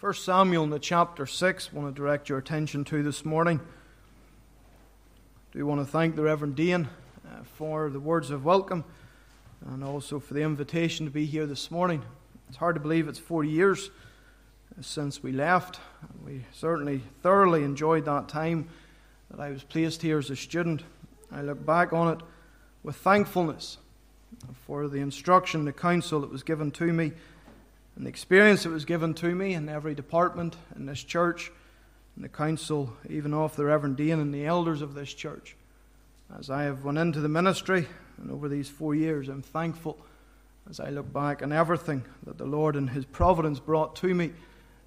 1 Samuel in the chapter 6, I want to direct your attention to this morning. I do want to thank the Reverend Dean uh, for the words of welcome and also for the invitation to be here this morning. It's hard to believe it's four years since we left. We certainly thoroughly enjoyed that time that I was placed here as a student. I look back on it with thankfulness for the instruction, the counsel that was given to me and the experience that was given to me in every department in this church, and the council, even of the Reverend Dean and the elders of this church. As I have went into the ministry, and over these four years, I'm thankful as I look back on everything that the Lord and His providence brought to me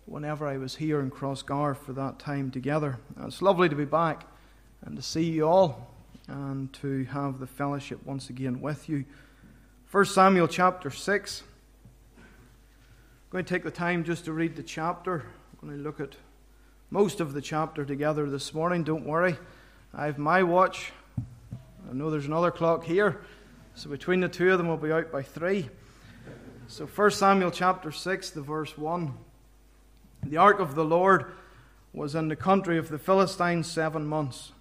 whenever I was here in Crossgar for that time together. It's lovely to be back and to see you all and to have the fellowship once again with you. 1 Samuel chapter 6. Going to take the time just to read the chapter. I'm going to look at most of the chapter together this morning. Don't worry. I have my watch. I know there's another clock here. So between the two of them, we'll be out by three. So 1 Samuel chapter 6, the verse 1. The ark of the Lord was in the country of the Philistines seven months.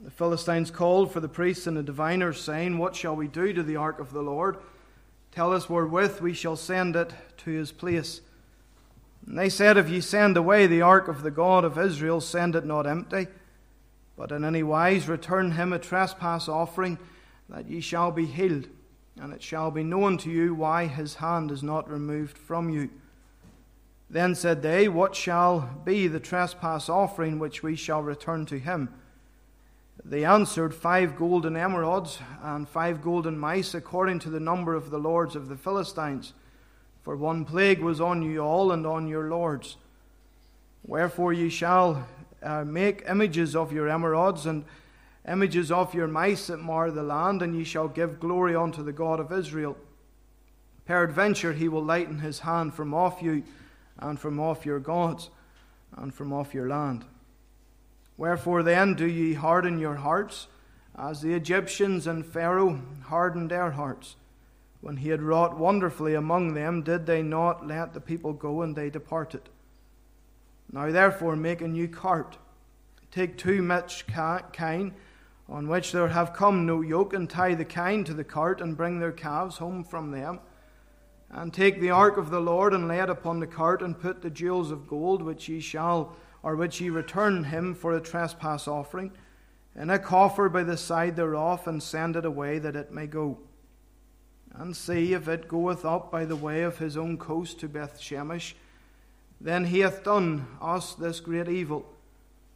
The Philistines called for the priests and the diviners, saying, What shall we do to the ark of the Lord? Tell us wherewith we shall send it to his place. And they said, If ye send away the ark of the God of Israel, send it not empty, but in any wise return him a trespass offering, that ye shall be healed, and it shall be known to you why his hand is not removed from you. Then said they, What shall be the trespass offering which we shall return to him? They answered, Five golden emerods and five golden mice, according to the number of the lords of the Philistines. For one plague was on you all and on your lords. Wherefore ye shall uh, make images of your emerods and images of your mice that mar the land, and ye shall give glory unto the God of Israel. Peradventure he will lighten his hand from off you, and from off your gods, and from off your land. Wherefore then do ye harden your hearts, as the Egyptians and Pharaoh hardened their hearts? When he had wrought wonderfully among them, did they not let the people go, and they departed? Now therefore make a new cart. Take two milch kine, on which there have come no yoke, and tie the kine to the cart, and bring their calves home from them. And take the ark of the Lord, and lay it upon the cart, and put the jewels of gold which ye shall or which ye return him for a trespass offering, in a coffer by the side thereof, and send it away that it may go. And see if it goeth up by the way of his own coast to Bethshemesh, then he hath done us this great evil.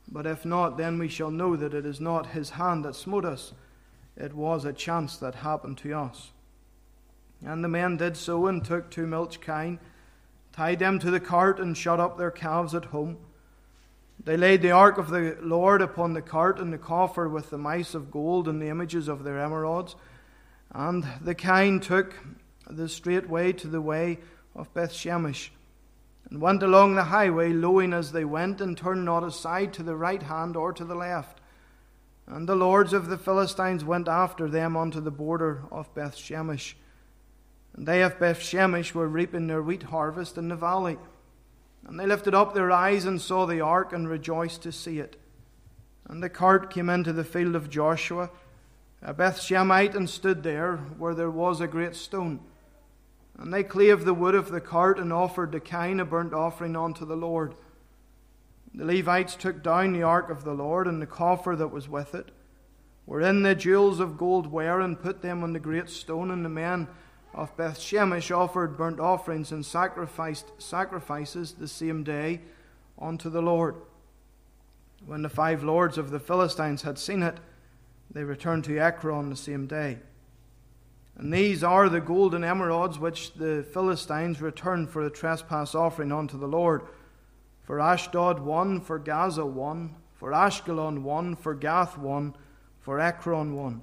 But if not, then we shall know that it is not his hand that smote us, it was a chance that happened to us. And the men did so, and took two milch kine, tied them to the cart, and shut up their calves at home. They laid the ark of the Lord upon the cart and the coffer with the mice of gold and the images of their emerods. And the kine took the straight way to the way of Bethshemesh, and went along the highway, lowing as they went, and turned not aside to the right hand or to the left. And the lords of the Philistines went after them unto the border of Bethshemesh. And they of Bethshemesh were reaping their wheat harvest in the valley. And they lifted up their eyes and saw the ark and rejoiced to see it. And the cart came into the field of Joshua, a Bethshemite, and stood there where there was a great stone. And they clave the wood of the cart and offered the kine a burnt offering unto the Lord. The Levites took down the ark of the Lord and the coffer that was with it, wherein the jewels of gold were, and put them on the great stone, and the men of Bethshemesh offered burnt offerings and sacrificed sacrifices the same day unto the Lord. When the five lords of the Philistines had seen it, they returned to Ekron the same day. And these are the golden emerods which the Philistines returned for a trespass offering unto the Lord. For Ashdod one, for Gaza one, for Ashkelon one, for Gath one, for Ekron one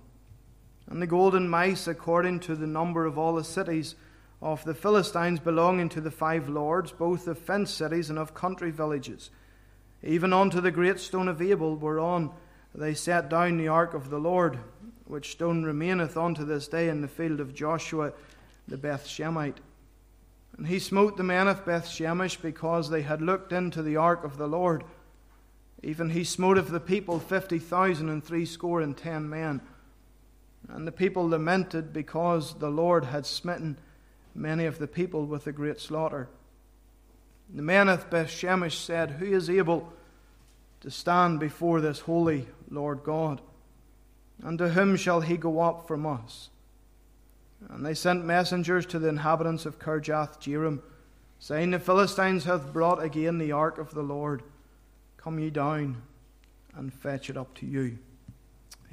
and the golden mice according to the number of all the cities of the Philistines belonging to the five lords, both of fenced cities and of country villages, even unto the great stone of Abel, whereon they set down the ark of the Lord, which stone remaineth unto this day in the field of Joshua the Bethshemite. And he smote the men of Beth Shemesh because they had looked into the ark of the Lord. Even he smote of the people fifty thousand and threescore and ten men. And the people lamented because the Lord had smitten many of the people with a great slaughter. The men of Beth Shemesh said, Who is able to stand before this holy Lord God? And to whom shall he go up from us? And they sent messengers to the inhabitants of Kirjath Jearim, saying, The Philistines hath brought again the ark of the Lord. Come ye down and fetch it up to you.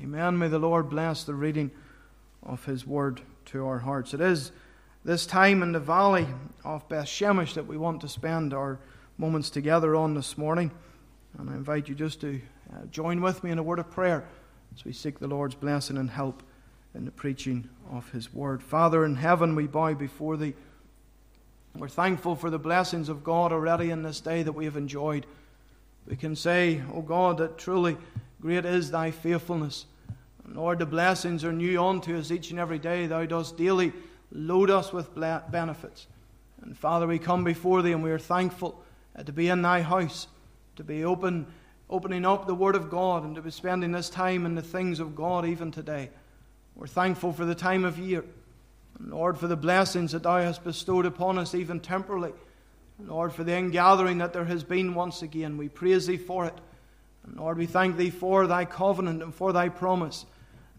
Amen. May the Lord bless the reading of his word to our hearts. It is this time in the valley of Beth Shemesh that we want to spend our moments together on this morning. And I invite you just to uh, join with me in a word of prayer as we seek the Lord's blessing and help in the preaching of His Word. Father in heaven, we bow before Thee. We're thankful for the blessings of God already in this day that we have enjoyed. We can say, O oh God, that truly great is Thy faithfulness. And Lord, the blessings are new unto us each and every day. Thou dost daily load us with benefits. And Father, we come before Thee and we are thankful uh, to be in Thy house, to be open opening up the Word of God and to be spending this time in the things of God even today. We're thankful for the time of year. And Lord, for the blessings that Thou hast bestowed upon us, even temporarily. And Lord, for the ingathering that there has been once again. We praise Thee for it. And Lord, we thank Thee for Thy covenant and for Thy promise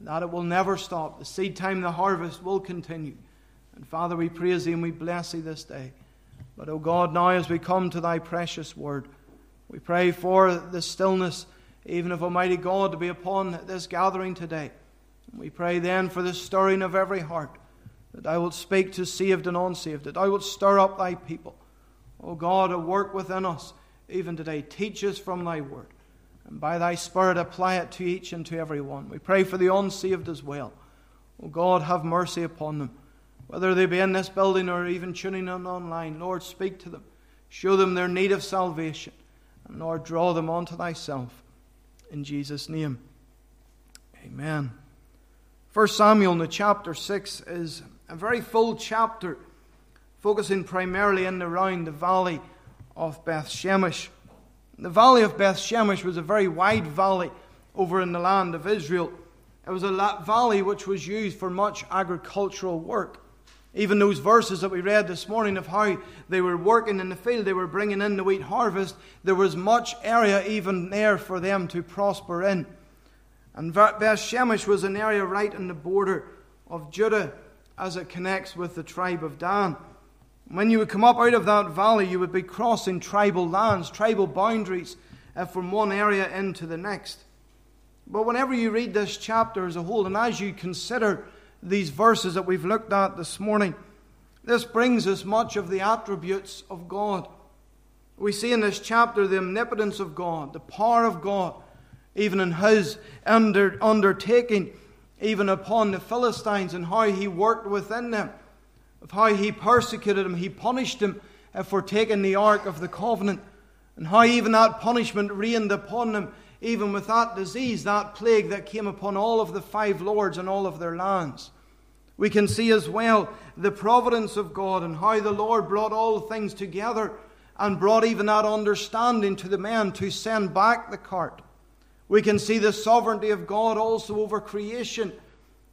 that it will never stop. The seed time, the harvest will continue. And Father, we praise Thee and we bless Thee this day. But, O oh God, now as we come to Thy precious word, we pray for the stillness, even of Almighty God, to be upon this gathering today. We pray then for the stirring of every heart, that I will speak to saved and unsaved, that I will stir up thy people. O oh God, a work within us, even today. Teach us from thy word, and by thy Spirit apply it to each and to every one. We pray for the unsaved as well. O oh God, have mercy upon them. Whether they be in this building or even tuning in online, Lord, speak to them. Show them their need of salvation. And Lord, draw them unto thyself. In Jesus' name. Amen. 1 Samuel in the chapter 6 is a very full chapter, focusing primarily in and around the valley of Beth Shemesh. The valley of Beth Shemesh was a very wide valley over in the land of Israel. It was a valley which was used for much agricultural work. Even those verses that we read this morning of how they were working in the field, they were bringing in the wheat harvest, there was much area even there for them to prosper in. And Beth Shemesh was an area right in the border of Judah as it connects with the tribe of Dan. When you would come up out of that valley, you would be crossing tribal lands, tribal boundaries uh, from one area into the next. But whenever you read this chapter as a whole, and as you consider these verses that we've looked at this morning, this brings us much of the attributes of God. We see in this chapter the omnipotence of God, the power of God, even in his under, undertaking, even upon the Philistines, and how he worked within them, of how he persecuted them, he punished them uh, for taking the ark of the covenant, and how even that punishment reigned upon them, even with that disease, that plague that came upon all of the five lords and all of their lands. We can see as well the providence of God and how the Lord brought all things together and brought even that understanding to the men to send back the cart. We can see the sovereignty of God also over creation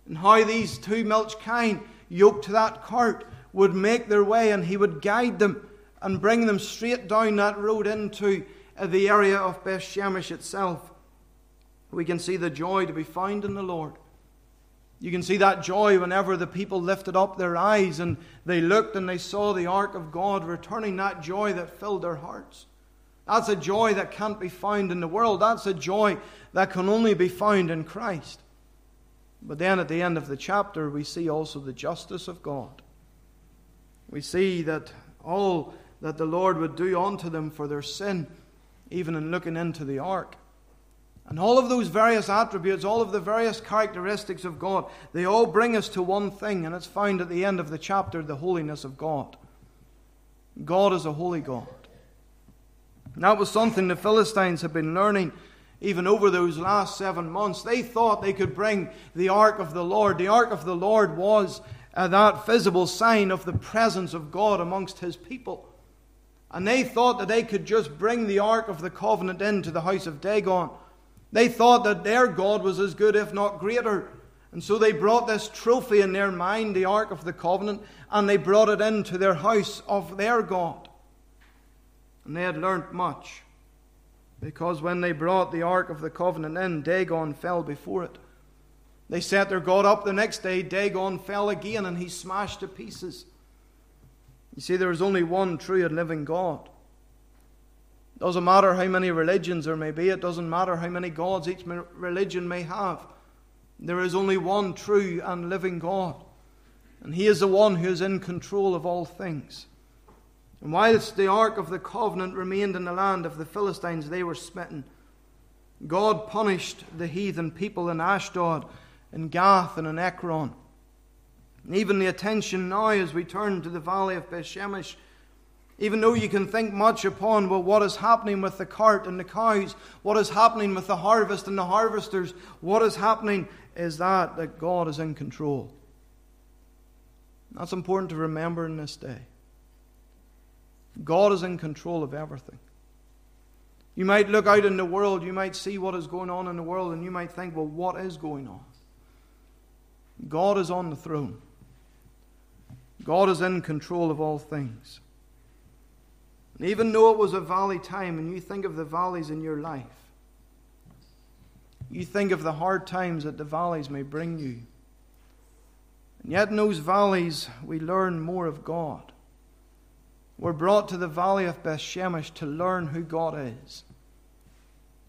and how these two milch kine yoked to that cart would make their way and he would guide them and bring them straight down that road into the area of Bethshemesh itself. We can see the joy to be found in the Lord. You can see that joy whenever the people lifted up their eyes and they looked and they saw the ark of God returning, that joy that filled their hearts. That's a joy that can't be found in the world. That's a joy that can only be found in Christ. But then at the end of the chapter, we see also the justice of God. We see that all that the Lord would do unto them for their sin, even in looking into the ark. And all of those various attributes, all of the various characteristics of God, they all bring us to one thing, and it's found at the end of the chapter the holiness of God. God is a holy God. And that was something the Philistines had been learning even over those last seven months. They thought they could bring the ark of the Lord. The ark of the Lord was uh, that visible sign of the presence of God amongst his people. And they thought that they could just bring the Ark of the Covenant into the house of Dagon. They thought that their God was as good, if not greater. And so they brought this trophy in their mind, the Ark of the Covenant, and they brought it into their house of their God. And they had learnt much. Because when they brought the Ark of the Covenant in, Dagon fell before it. They set their God up the next day. Dagon fell again and he smashed to pieces. You see, there is only one true and living God. It doesn't matter how many religions there may be, it doesn't matter how many gods each religion may have. There is only one true and living God. And He is the one who is in control of all things. And whilst the Ark of the Covenant remained in the land of the Philistines, they were smitten. God punished the heathen people in Ashdod in Gath and in Ekron. And even the attention now as we turn to the valley of Bethshemesh, even though you can think much upon well, what is happening with the cart and the cows, what is happening with the harvest and the harvesters, what is happening is that that God is in control. That's important to remember in this day. God is in control of everything. You might look out in the world, you might see what is going on in the world, and you might think, well, what is going on? God is on the throne. God is in control of all things. And even though it was a valley time, and you think of the valleys in your life, you think of the hard times that the valleys may bring you. And yet, in those valleys, we learn more of God. We're brought to the valley of Bethshemesh to learn who God is.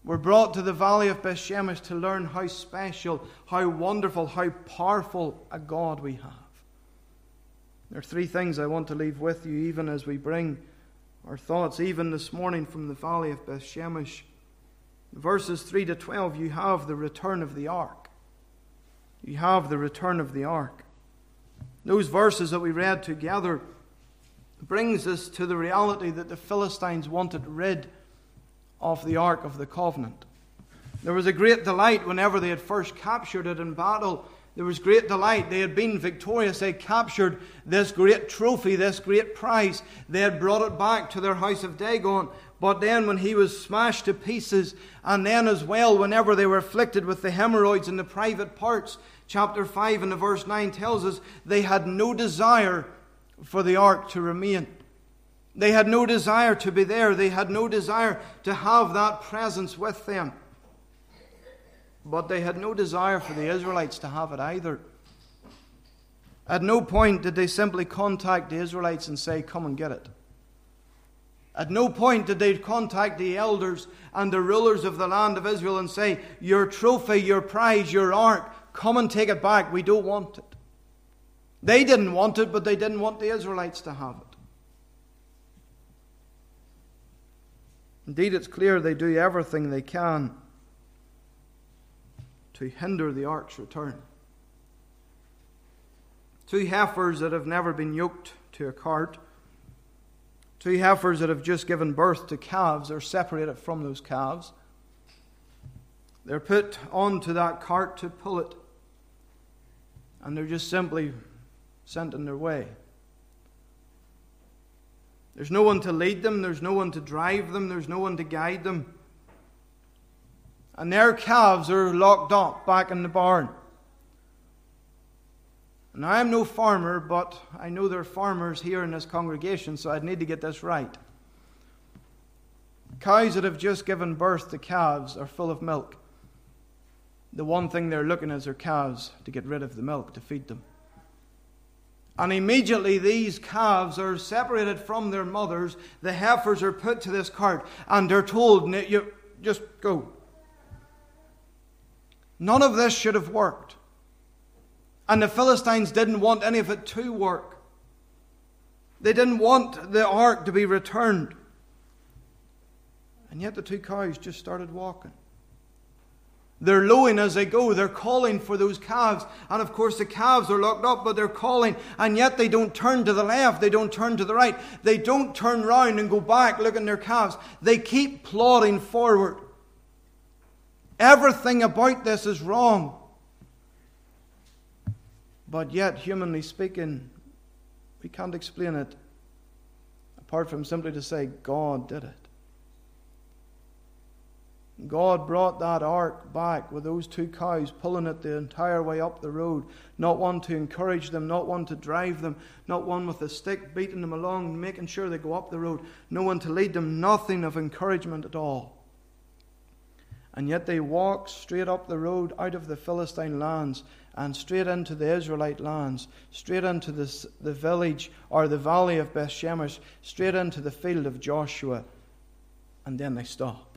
We're brought to the valley of Bethshemesh to learn how special, how wonderful, how powerful a God we have. There are three things I want to leave with you, even as we bring our thoughts, even this morning from the valley of Bethshemesh. Verses 3 to 12, you have the return of the ark. You have the return of the ark. Those verses that we read together brings us to the reality that the Philistines wanted rid of the Ark of the Covenant. There was a great delight whenever they had first captured it in battle. There was great delight. They had been victorious. They captured this great trophy, this great prize. They had brought it back to their house of Dagon. But then, when he was smashed to pieces, and then as well, whenever they were afflicted with the hemorrhoids in the private parts, chapter 5 and the verse 9 tells us they had no desire for the ark to remain. They had no desire to be there. They had no desire to have that presence with them. But they had no desire for the Israelites to have it either. At no point did they simply contact the Israelites and say, Come and get it. At no point did they contact the elders and the rulers of the land of Israel and say, Your trophy, your prize, your ark, come and take it back. We don't want it. They didn't want it, but they didn't want the Israelites to have it. Indeed, it's clear they do everything they can to hinder the ark's return. Two heifers that have never been yoked to a cart, two heifers that have just given birth to calves are separated from those calves. They're put onto that cart to pull it, and they're just simply sent on their way. There's no one to lead them, there's no one to drive them, there's no one to guide them. And their calves are locked up back in the barn. And I'm no farmer, but I know there are farmers here in this congregation, so I'd need to get this right. Cows that have just given birth to calves are full of milk. The one thing they're looking at is their calves to get rid of the milk to feed them. And immediately these calves are separated from their mothers. The heifers are put to this cart and they're told, you just go. None of this should have worked. And the Philistines didn't want any of it to work. They didn't want the ark to be returned. And yet the two cows just started walking. They're lowing as they go. They're calling for those calves. And of course, the calves are locked up, but they're calling. And yet they don't turn to the left. They don't turn to the right. They don't turn round and go back looking their calves. They keep plodding forward. Everything about this is wrong. But yet, humanly speaking, we can't explain it apart from simply to say God did it. God brought that ark back with those two cows pulling it the entire way up the road. Not one to encourage them, not one to drive them, not one with a stick beating them along, making sure they go up the road, no one to lead them, nothing of encouragement at all. And yet they walked straight up the road out of the Philistine lands and straight into the Israelite lands, straight into the, the village or the valley of Bethshemesh, straight into the field of Joshua. And then they stop.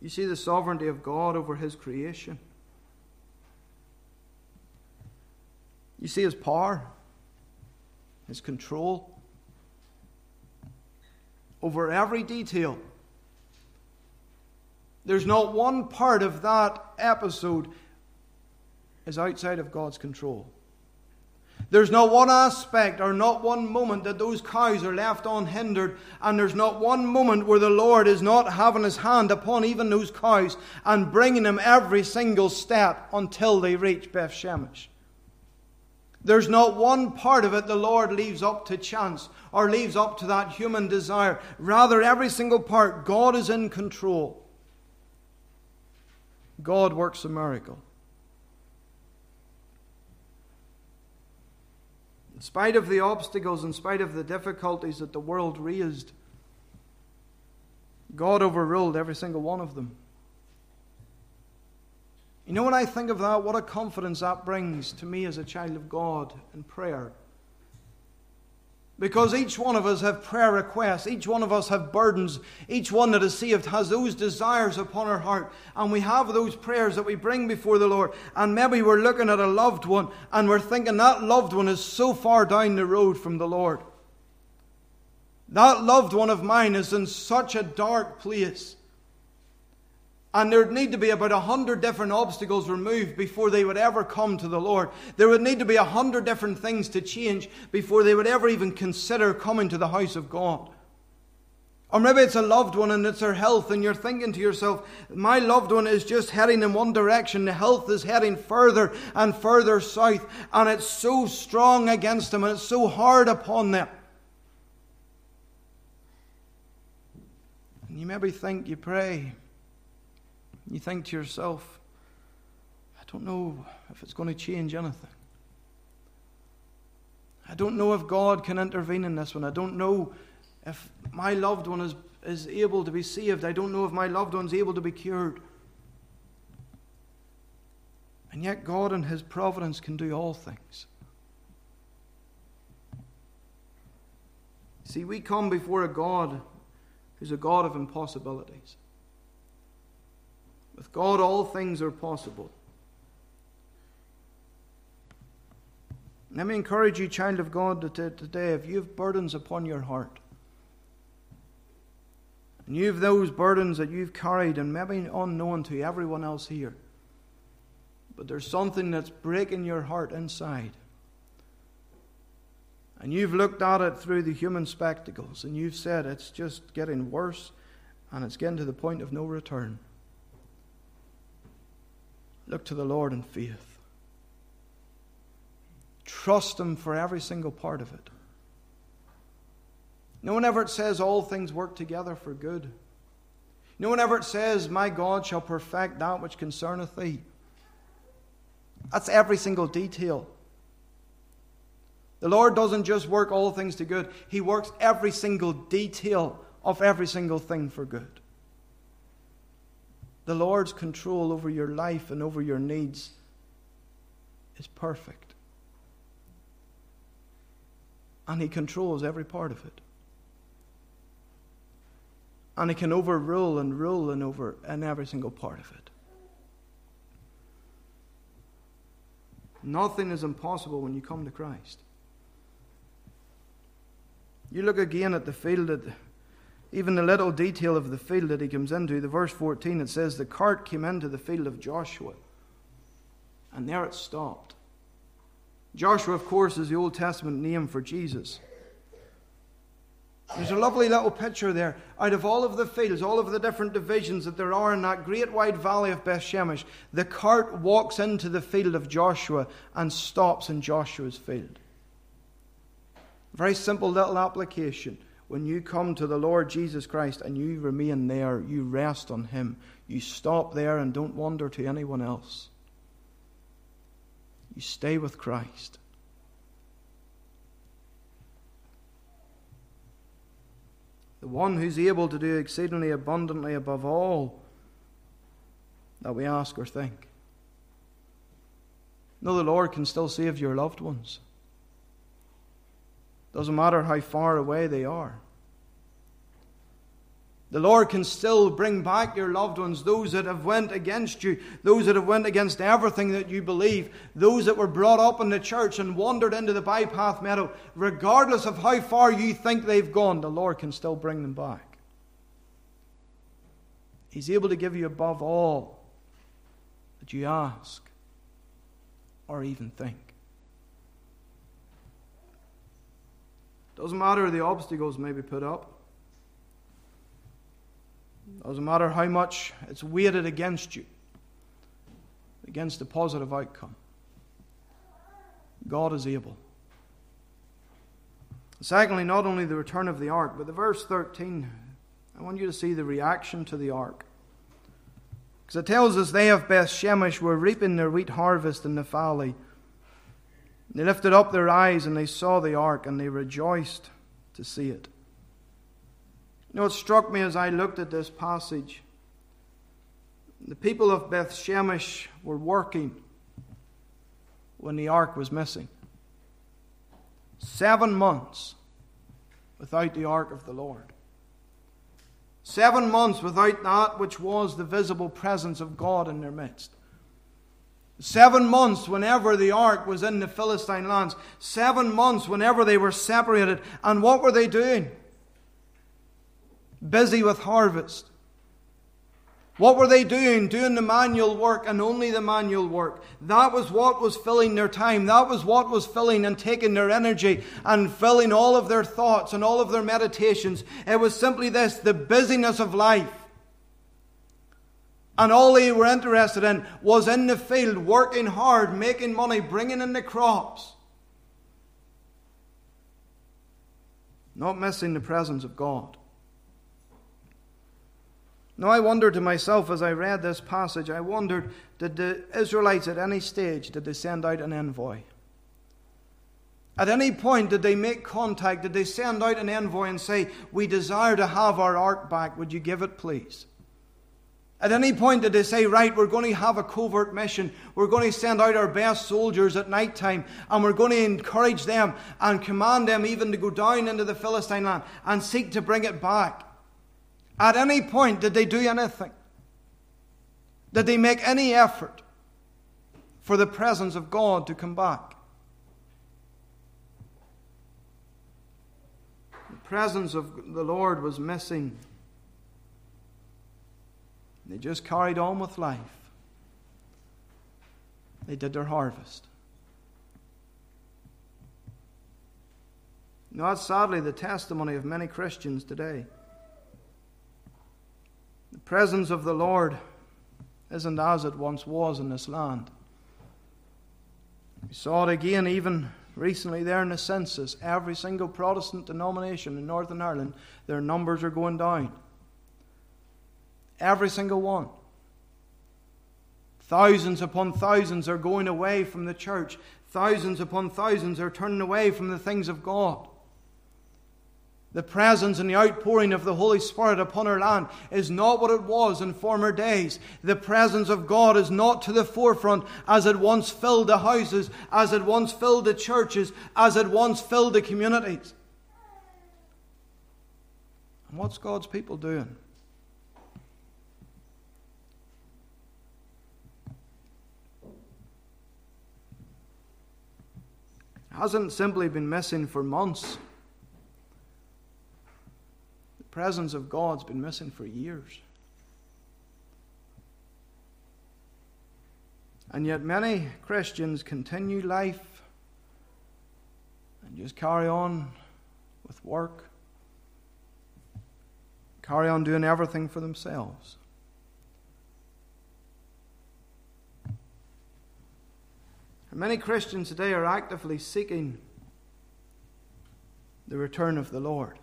You see the sovereignty of God over His creation. You see His power, His control over every detail. There's not one part of that episode is outside of God's control. There's not one aspect or not one moment that those cows are left unhindered, and there's not one moment where the Lord is not having his hand upon even those cows and bringing them every single step until they reach Beth Shemesh. There's not one part of it the Lord leaves up to chance or leaves up to that human desire. Rather, every single part, God is in control. God works a miracle. In spite of the obstacles, in spite of the difficulties that the world raised, God overruled every single one of them. You know, when I think of that, what a confidence that brings to me as a child of God in prayer. Because each one of us have prayer requests, each one of us have burdens, each one that is saved has those desires upon our heart, and we have those prayers that we bring before the Lord. And maybe we're looking at a loved one and we're thinking that loved one is so far down the road from the Lord. That loved one of mine is in such a dark place. And there'd need to be about a hundred different obstacles removed before they would ever come to the Lord. There would need to be a hundred different things to change before they would ever even consider coming to the house of God. Or maybe it's a loved one and it's their health, and you're thinking to yourself, my loved one is just heading in one direction. The health is heading further and further south, and it's so strong against them and it's so hard upon them. And you maybe think, you pray, you think to yourself, I don't know if it's going to change anything. I don't know if God can intervene in this one. I don't know if my loved one is, is able to be saved. I don't know if my loved one's able to be cured. And yet, God and His providence can do all things. See, we come before a God who's a God of impossibilities. With God, all things are possible. Let me encourage you, child of God, uh, today, if you have burdens upon your heart, and you have those burdens that you've carried and maybe unknown to everyone else here, but there's something that's breaking your heart inside. And you've looked at it through the human spectacles and you've said it's just getting worse and it's getting to the point of no return. Look to the Lord in faith. Trust Him for every single part of it. No whenever it says all things work together for good. No whenever it says, My God shall perfect that which concerneth thee. That's every single detail. The Lord doesn't just work all things to good, He works every single detail of every single thing for good. The Lord's control over your life and over your needs is perfect. And He controls every part of it. And He can overrule and rule and over in every single part of it. Nothing is impossible when you come to Christ. You look again at the field that even the little detail of the field that he comes into, the verse 14, it says, The cart came into the field of Joshua. And there it stopped. Joshua, of course, is the Old Testament name for Jesus. There's a lovely little picture there. Out of all of the fields, all of the different divisions that there are in that great wide valley of Beth Shemesh, the cart walks into the field of Joshua and stops in Joshua's field. Very simple little application. When you come to the Lord Jesus Christ and you remain there, you rest on Him. You stop there and don't wander to anyone else. You stay with Christ. the one who's able to do exceedingly abundantly above all that we ask or think. No, the Lord can still save your loved ones. Doesn't matter how far away they are. The Lord can still bring back your loved ones, those that have went against you, those that have went against everything that you believe, those that were brought up in the church and wandered into the bypath meadow. Regardless of how far you think they've gone, the Lord can still bring them back. He's able to give you above all that you ask or even think. Doesn't matter the obstacles may be put up. Doesn't matter how much it's weighted against you, against a positive outcome. God is able. Secondly, not only the return of the ark, but the verse 13, I want you to see the reaction to the ark. Because it tells us they of Beth Shemesh were reaping their wheat harvest in Naphtali. They lifted up their eyes and they saw the ark and they rejoiced to see it. You know, it struck me as I looked at this passage. The people of Beth Shemesh were working when the ark was missing. Seven months without the ark of the Lord. Seven months without that which was the visible presence of God in their midst. Seven months whenever the ark was in the Philistine lands. Seven months whenever they were separated. And what were they doing? busy with harvest. What were they doing? Doing the manual work and only the manual work. That was what was filling their time. That was what was filling and taking their energy and filling all of their thoughts and all of their meditations. It was simply this the busyness of life. And all they were interested in was in the field, working hard, making money, bringing in the crops. Not missing the presence of God. Now, I wondered to myself as I read this passage, I wondered, did the Israelites at any stage, did they send out an envoy? At any point, did they make contact? Did they send out an envoy and say, We desire to have our ark back. Would you give it, please? At any point, did they say, Right, we're going to have a covert mission. We're going to send out our best soldiers at night time, and we're going to encourage them and command them even to go down into the Philistine land and seek to bring it back? At any point, did they do anything? Did they make any effort for the presence of God to come back? The presence of the Lord was missing. They just carried on with life. They did their harvest. Now, that's sadly the testimony of many Christians today. The presence of the Lord isn't as it once was in this land. We saw it again even recently there in the census. Every single Protestant denomination in Northern Ireland, their numbers are going down. Every single one. Thousands upon thousands are going away from the church. Thousands upon thousands are turning away from the things of God. The presence and the outpouring of the Holy Spirit upon our land is not what it was in former days. The presence of God is not to the forefront as it once filled the houses, as it once filled the churches, as it once filled the communities. And what's God's people doing? Hasn't simply been missing for months The presence of God's been missing for years. And yet, many Christians continue life and just carry on with work, carry on doing everything for themselves. And many Christians today are actively seeking the return of the Lord.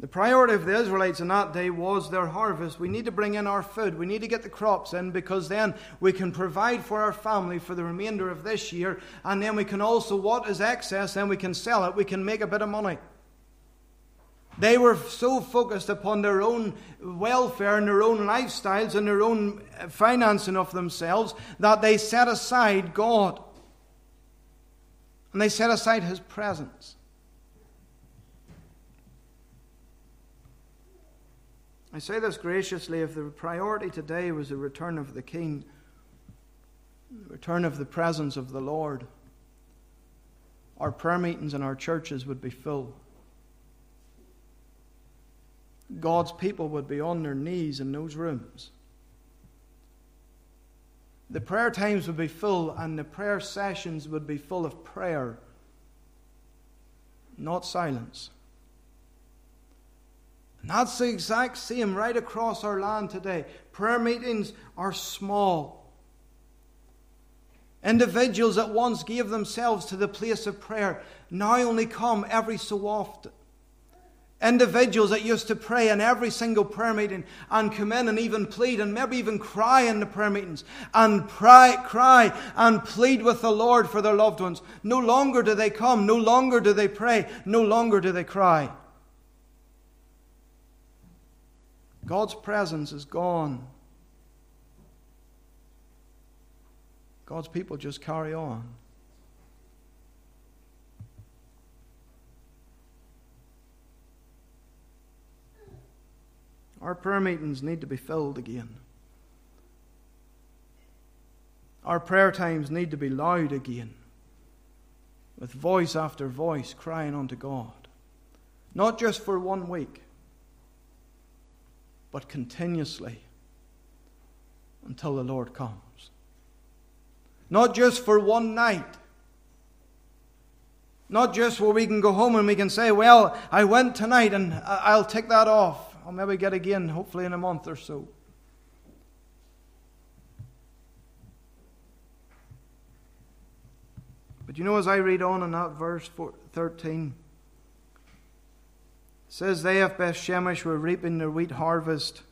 The priority of the Israelites in that day was their harvest. We need to bring in our food. We need to get the crops in because then we can provide for our family for the remainder of this year. And then we can also, what is excess, then we can sell it. We can make a bit of money. They were so focused upon their own welfare and their own lifestyles and their own uh, financing of themselves that they set aside God. And they set aside His presence. I say this graciously if the priority today was the return of the King, the return of the presence of the Lord, our prayer meetings and our churches would be full. God's people would be on their knees in those rooms. The prayer times would be full, and the prayer sessions would be full of prayer, not silence. And that's the exact same right across our land today. Prayer meetings are small. Individuals that once gave themselves to the place of prayer now only come every so often. Individuals that used to pray in every single prayer meeting and come in and even plead and maybe even cry in the prayer meetings and pray, cry and plead with the Lord for their loved ones. No longer do they come, no longer do they pray, no longer do they cry. God's presence is gone. God's people just carry on. Our prayer meetings need to be filled again. Our prayer times need to be loud again, with voice after voice crying unto God. Not just for one week, but continuously until the Lord comes. Not just for one night. Not just where we can go home and we can say, Well, I went tonight and I'll take that off. I'll maybe get again, hopefully in a month or so. But you know, as I read on in that verse 13, says they of Beth Shemesh were reaping their wheat harvest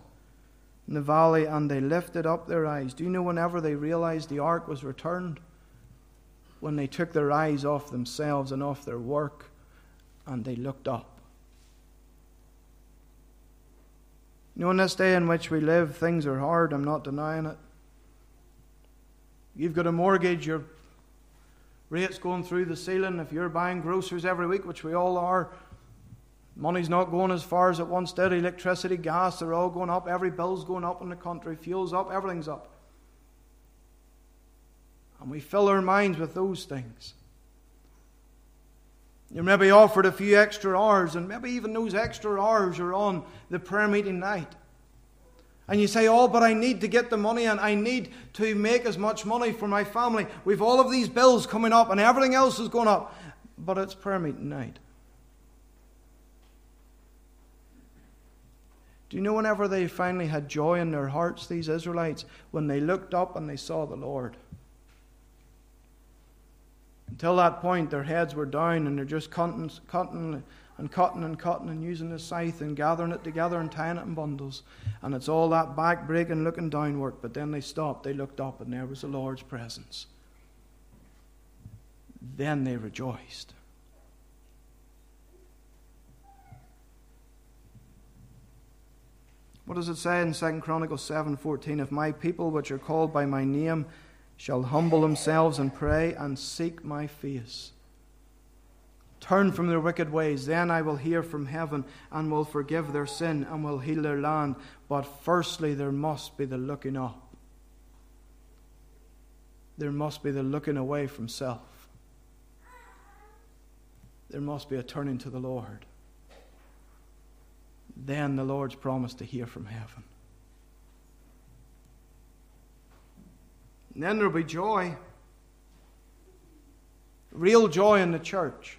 in the valley, and they lifted up their eyes. Do you know whenever they realized the ark was returned? When they took their eyes off themselves and off their work, and they looked up. You know, in this day in which we live, things are hard. I'm not denying it. You've got a mortgage, your rate's going through the ceiling. If you're buying groceries every week, which we all are, Money's not going as far as it once did. Electricity, gas, they're all going up. Every bill's going up in the country. Fuel's up. Everything's up. And we fill our minds with those things. You may be offered a few extra hours, and maybe even those extra hours are on the prayer meeting night. And you say, Oh, but I need to get the money and I need to make as much money for my family. We've all of these bills coming up and everything else is going up. But it's prayer meeting night. Do you know whenever they finally had joy in their hearts, these Israelites, when they looked up and they saw the Lord? Until that point, their heads were down and they're just cutting, cutting and cutting and cutting and using the scythe and gathering it together and tying it in bundles. And it's all that back breaking, looking downward. But then they stopped, they looked up, and there was the Lord's presence. Then they rejoiced. What does it say in 2 Chronicles 7:14? If my people which are called by my name shall humble themselves and pray and seek my face, turn from their wicked ways, then I will hear from heaven and will forgive their sin and will heal their land. But firstly, there must be the looking up. There must be the looking away from self. There must be a turning to the Lord then the Lord's promise to hear from heaven. And then there'll be joy, real joy in the church.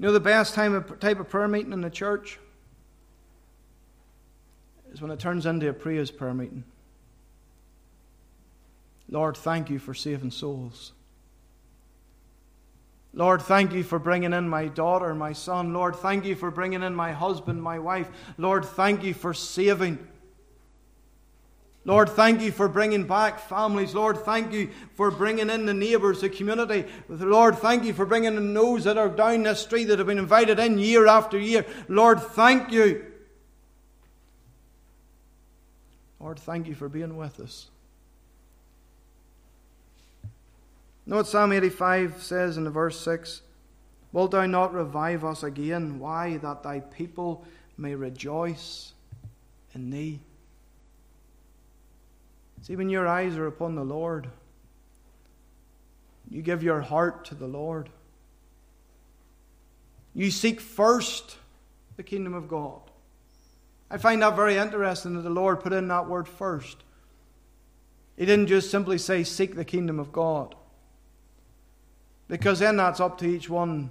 You know the best time of, type of prayer meeting in the church? Is when it turns into a praise prayer meeting. Lord, thank you for saving souls. Lord, thank you for bringing in my daughter, my son. Lord, thank you for bringing in my husband, my wife. Lord, thank you for saving. Lord, thank you for bringing back families. Lord, thank you for bringing in the neighbours, the community. Lord, thank you for bringing in those that are down this street that have been invited in year after year. Lord, thank you. Lord, thank you for being with us. What Psalm 85 says in the verse 6? Wilt thou not revive us again? Why? That thy people may rejoice in thee. See, when your eyes are upon the Lord, you give your heart to the Lord. You seek first the kingdom of God. I find that very interesting that the Lord put in that word first. He didn't just simply say, Seek the kingdom of God. Because then that's up to each one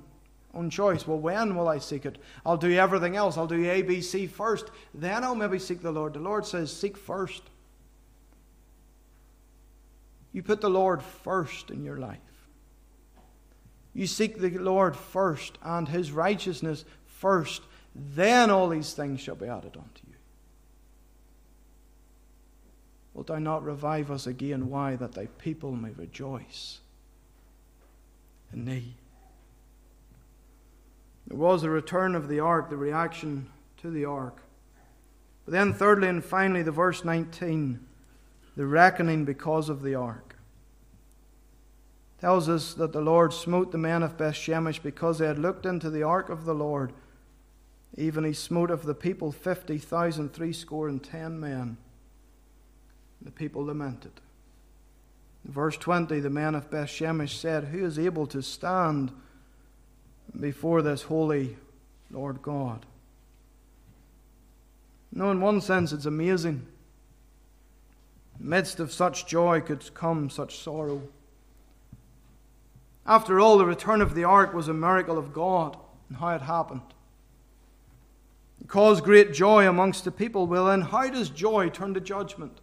on choice. Well, when will I seek it? I'll do everything else. I'll do A, B, C first. Then I'll maybe seek the Lord. The Lord says, Seek first. You put the Lord first in your life. You seek the Lord first and his righteousness first. Then all these things shall be added unto you. Wilt thou not revive us again? Why? That thy people may rejoice in thee. There was the return of the ark, the reaction to the ark. But then, thirdly and finally, the verse 19 the reckoning because of the ark. Tells us that the Lord smote the men of Bethshemesh because they had looked into the ark of the Lord. Even he smote of the people fifty thousand threescore and ten men. The people lamented. Verse 20, the men of Bethshemesh said, Who is able to stand before this holy Lord God? No, in one sense, it's amazing midst of such joy could come such sorrow. After all, the return of the ark was a miracle of God and how it happened. It caused great joy amongst the people. Well, then, how does joy turn to judgment?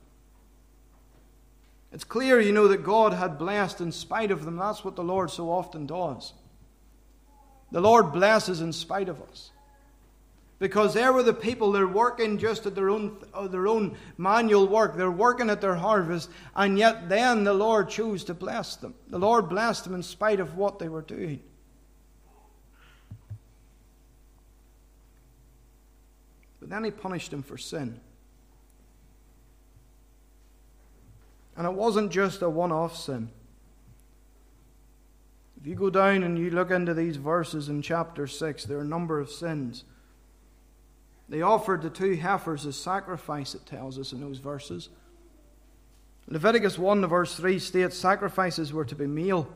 It's clear, you know, that God had blessed in spite of them. That's what the Lord so often does. The Lord blesses in spite of us because there were the people they're working just at their own uh, their own manual work. They're working at their harvest and yet then the lord chose to bless them. The lord blessed them in spite of what they were doing. But then he punished them for sin. And it wasn't just a one-off sin. If you go down and you look into these verses in chapter 6 there are a number of sins they offered the two heifers as sacrifice, it tells us in those verses. Leviticus 1, verse 3 states sacrifices were to be meal,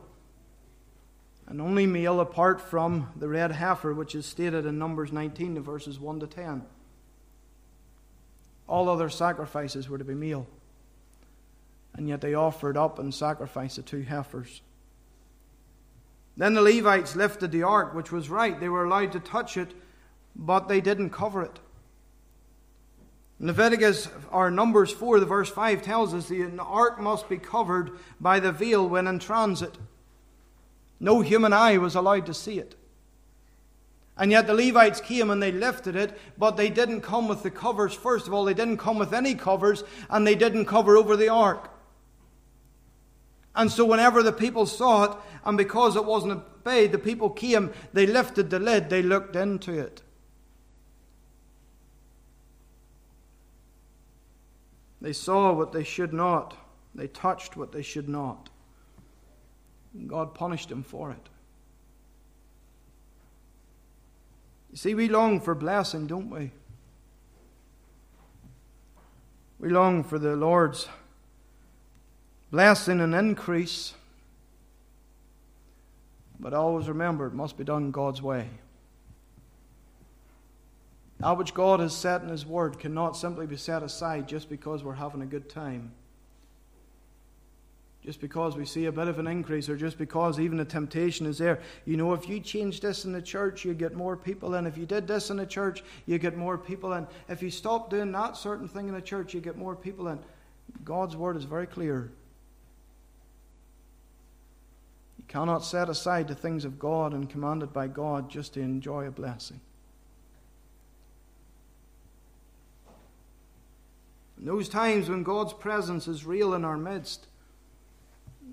and only meal apart from the red heifer, which is stated in Numbers 19, verses 1 to 10. All other sacrifices were to be meal, and yet they offered up and sacrificed the two heifers. Then the Levites lifted the ark, which was right. They were allowed to touch it, but they didn't cover it. Leviticus or Numbers 4, the verse 5 tells us the ark must be covered by the veil when in transit. No human eye was allowed to see it. And yet the Levites came and they lifted it, but they didn't come with the covers. First of all, they didn't come with any covers, and they didn't cover over the ark. And so, whenever the people saw it, and because it wasn't obeyed, the people came, they lifted the lid, they looked into it. They saw what they should not. They touched what they should not. God punished them for it. You see, we long for blessing, don't we? We long for the Lord's blessing and increase. But always remember, it must be done God's way. That which God has set in His Word cannot simply be set aside just because we're having a good time. just because we see a bit of an increase or just because even the temptation is there. You know, if you change this in the church, you get more people in. If you did this in the church, you get more people in. If you stop doing that certain thing in the church, you get more people in. God's word is very clear. You cannot set aside the things of God and commanded by God just to enjoy a blessing. In those times when God's presence is real in our midst,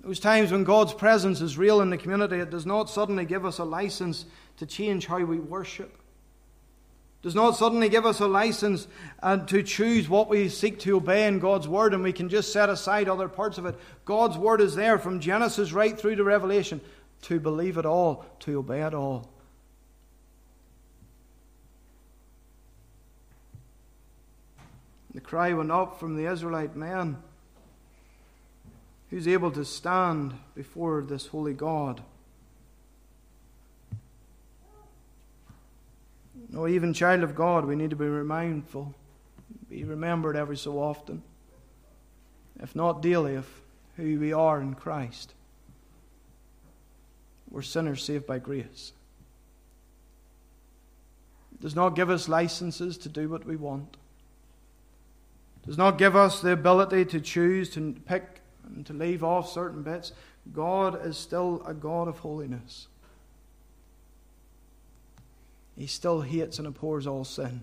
those times when God's presence is real in the community, it does not suddenly give us a license to change how we worship. It does not suddenly give us a license uh, to choose what we seek to obey in God's Word and we can just set aside other parts of it. God's Word is there from Genesis right through to Revelation to believe it all, to obey it all. The cry went up from the Israelite men who's able to stand before this holy God. No, even child of God, we need to be mindful, be remembered every so often, if not daily, of who we are in Christ. We're sinners saved by grace. It does not give us licenses to do what we want. Does not give us the ability to choose to pick and to leave off certain bits, God is still a God of holiness. He still hates and abhors all sin.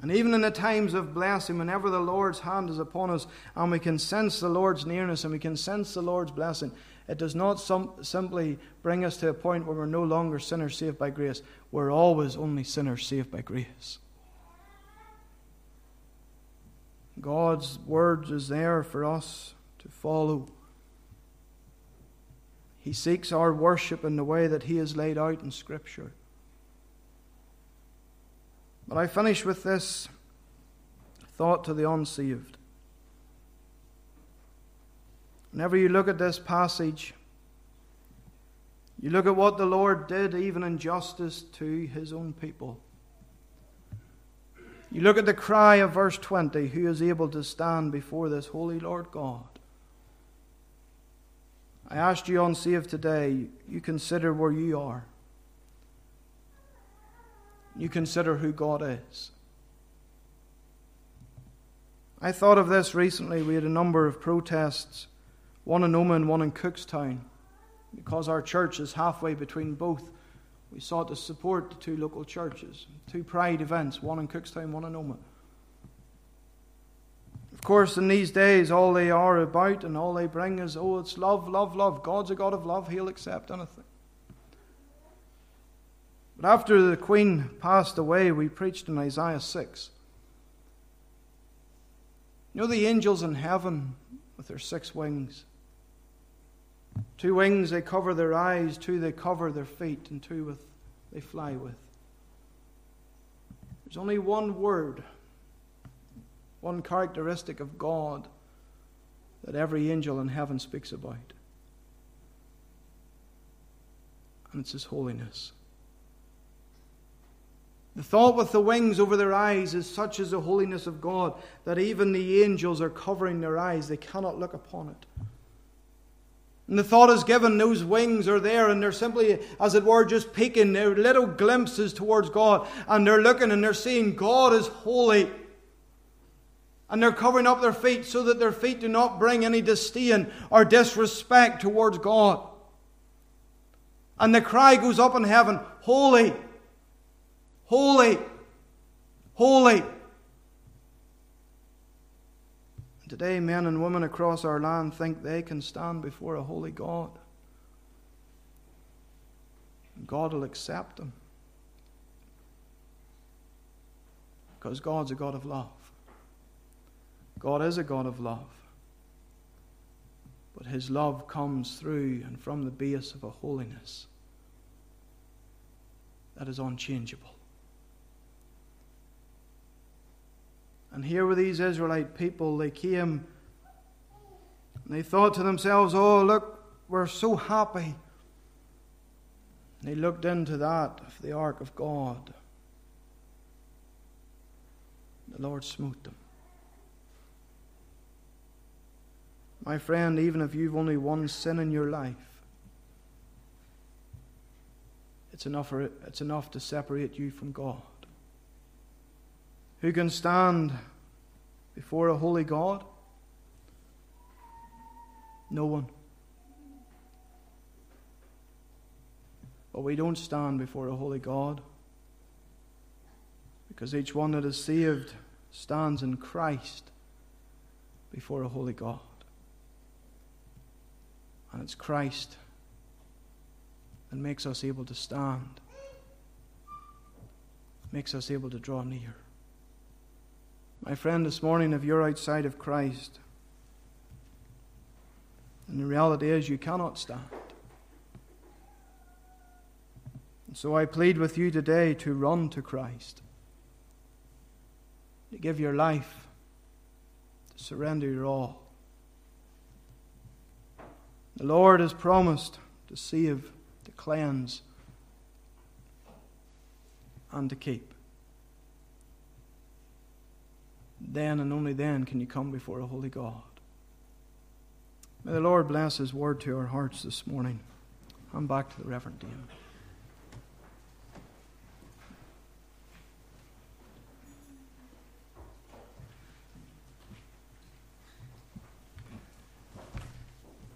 And even in the times of blessing, whenever the Lord's hand is upon us and we can sense the Lord's nearness and we can sense the Lord's blessing, it does not simply bring us to a point where we're no longer sinners saved by grace. We're always only sinners saved by grace. God's word is there for us to follow. He seeks our worship in the way that He has laid out in Scripture. But I finish with this thought to the unsaved. Whenever you look at this passage, you look at what the Lord did, even in justice to His own people. You look at the cry of verse 20 who is able to stand before this holy Lord God? I asked you on Save today, you consider where you are. You consider who God is. I thought of this recently. We had a number of protests, one in Omagh and one in Cookstown, because our church is halfway between both we sought to support the two local churches, two pride events, one in Cookstown, one in Omagh. Of course, in these days, all they are about and all they bring is, oh, it's love, love, love. God's a God of love, He'll accept anything. But after the Queen passed away, we preached in Isaiah 6. You know the angels in heaven with their six wings? Two wings they cover their eyes, two they cover their feet, and two with they fly with. There's only one word, one characteristic of God that every angel in heaven speaks about. And it's His holiness. The thought with the wings over their eyes is such as the holiness of God that even the angels are covering their eyes. They cannot look upon it. And the thought is given, those wings are there, and they're simply, as it were, just peeking. They're little glimpses towards God, and they're looking and they're seeing God is holy. And they're covering up their feet so that their feet do not bring any disdain or disrespect towards God. And the cry goes up in heaven Holy, holy, holy Today, men and women across our land think they can stand before a holy God. God will accept them. Because God's a God of love. God is a God of love. But His love comes through and from the base of a holiness that is unchangeable. And here were these Israelite people. They came and they thought to themselves, oh, look, we're so happy. They looked into that of the ark of God. The Lord smote them. My friend, even if you've only one sin in your life, it's enough, it's enough to separate you from God. Who can stand before a holy God? No one. But we don't stand before a holy God because each one that is saved stands in Christ before a holy God. And it's Christ that makes us able to stand, makes us able to draw near. My friend, this morning, if you're outside of Christ, and the reality is you cannot stand. And so I plead with you today to run to Christ, to give your life, to surrender your all. The Lord has promised to save, to cleanse, and to keep. Then and only then can you come before a holy God. May the Lord bless His word to our hearts this morning. I'm back to the Reverend Dean.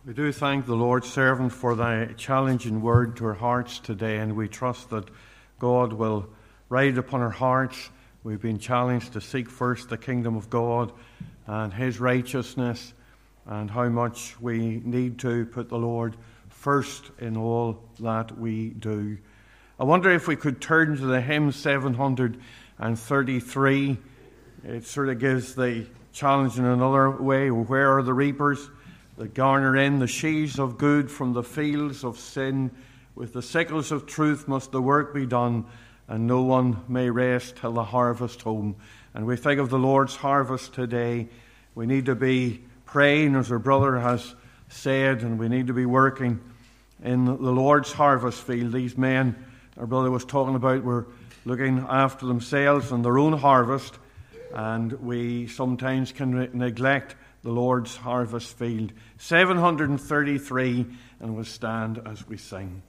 We do thank the Lord's servant for thy challenging word to our hearts today, and we trust that God will ride upon our hearts. We've been challenged to seek first the kingdom of God and his righteousness, and how much we need to put the Lord first in all that we do. I wonder if we could turn to the hymn 733. It sort of gives the challenge in another way. Where are the reapers? that garner in the sheaves of good from the fields of sin. With the sickles of truth must the work be done, and no one may rest till the harvest home. And we think of the Lord's harvest today. We need to be praying, as our brother has said, and we need to be working in the Lord's harvest field. These men, our brother was talking about, were looking after themselves and their own harvest, and we sometimes can neglect the Lord's harvest field. 733, and we'll stand as we sing.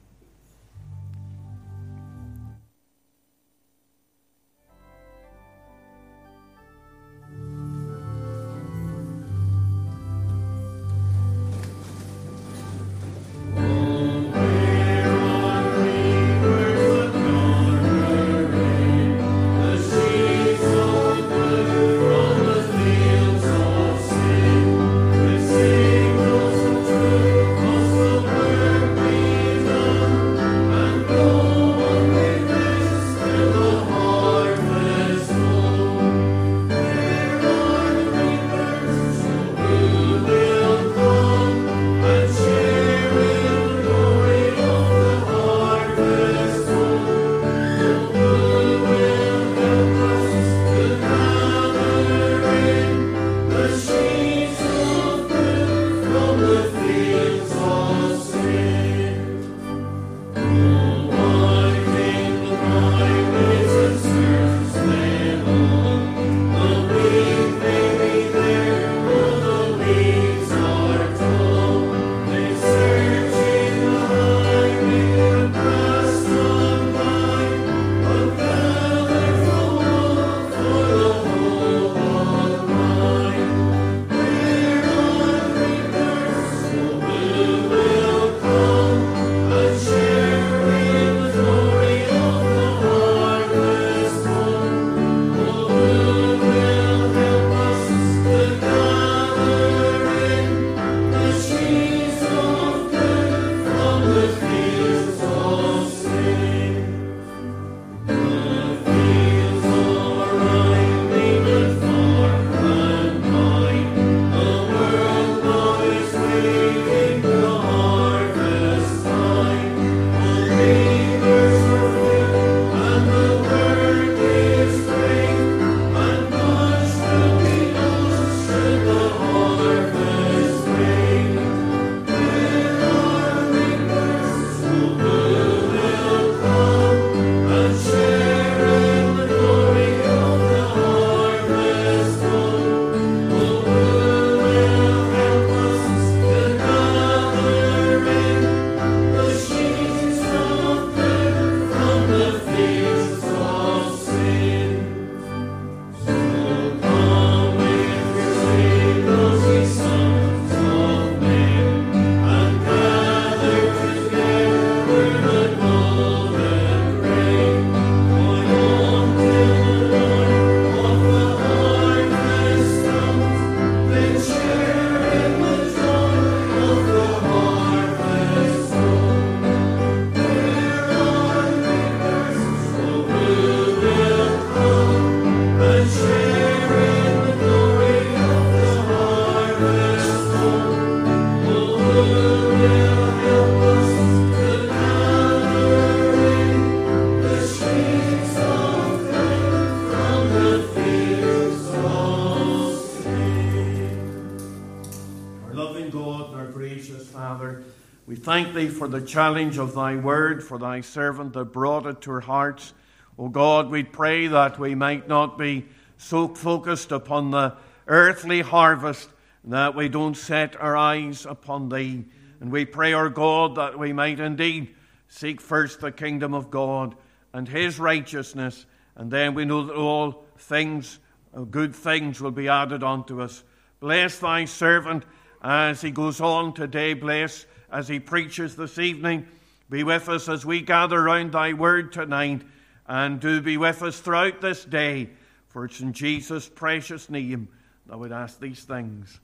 Thank thee for the challenge of thy word, for thy servant that brought it to our hearts. O God, we pray that we might not be so focused upon the earthly harvest that we don't set our eyes upon thee. And we pray, our God, that we might indeed seek first the kingdom of God and his righteousness, and then we know that all things, uh, good things, will be added unto us. Bless thy servant as he goes on today. Bless as he preaches this evening. Be with us as we gather round thy word tonight, and do be with us throughout this day. For it's in Jesus' precious name that we ask these things.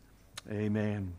Amen.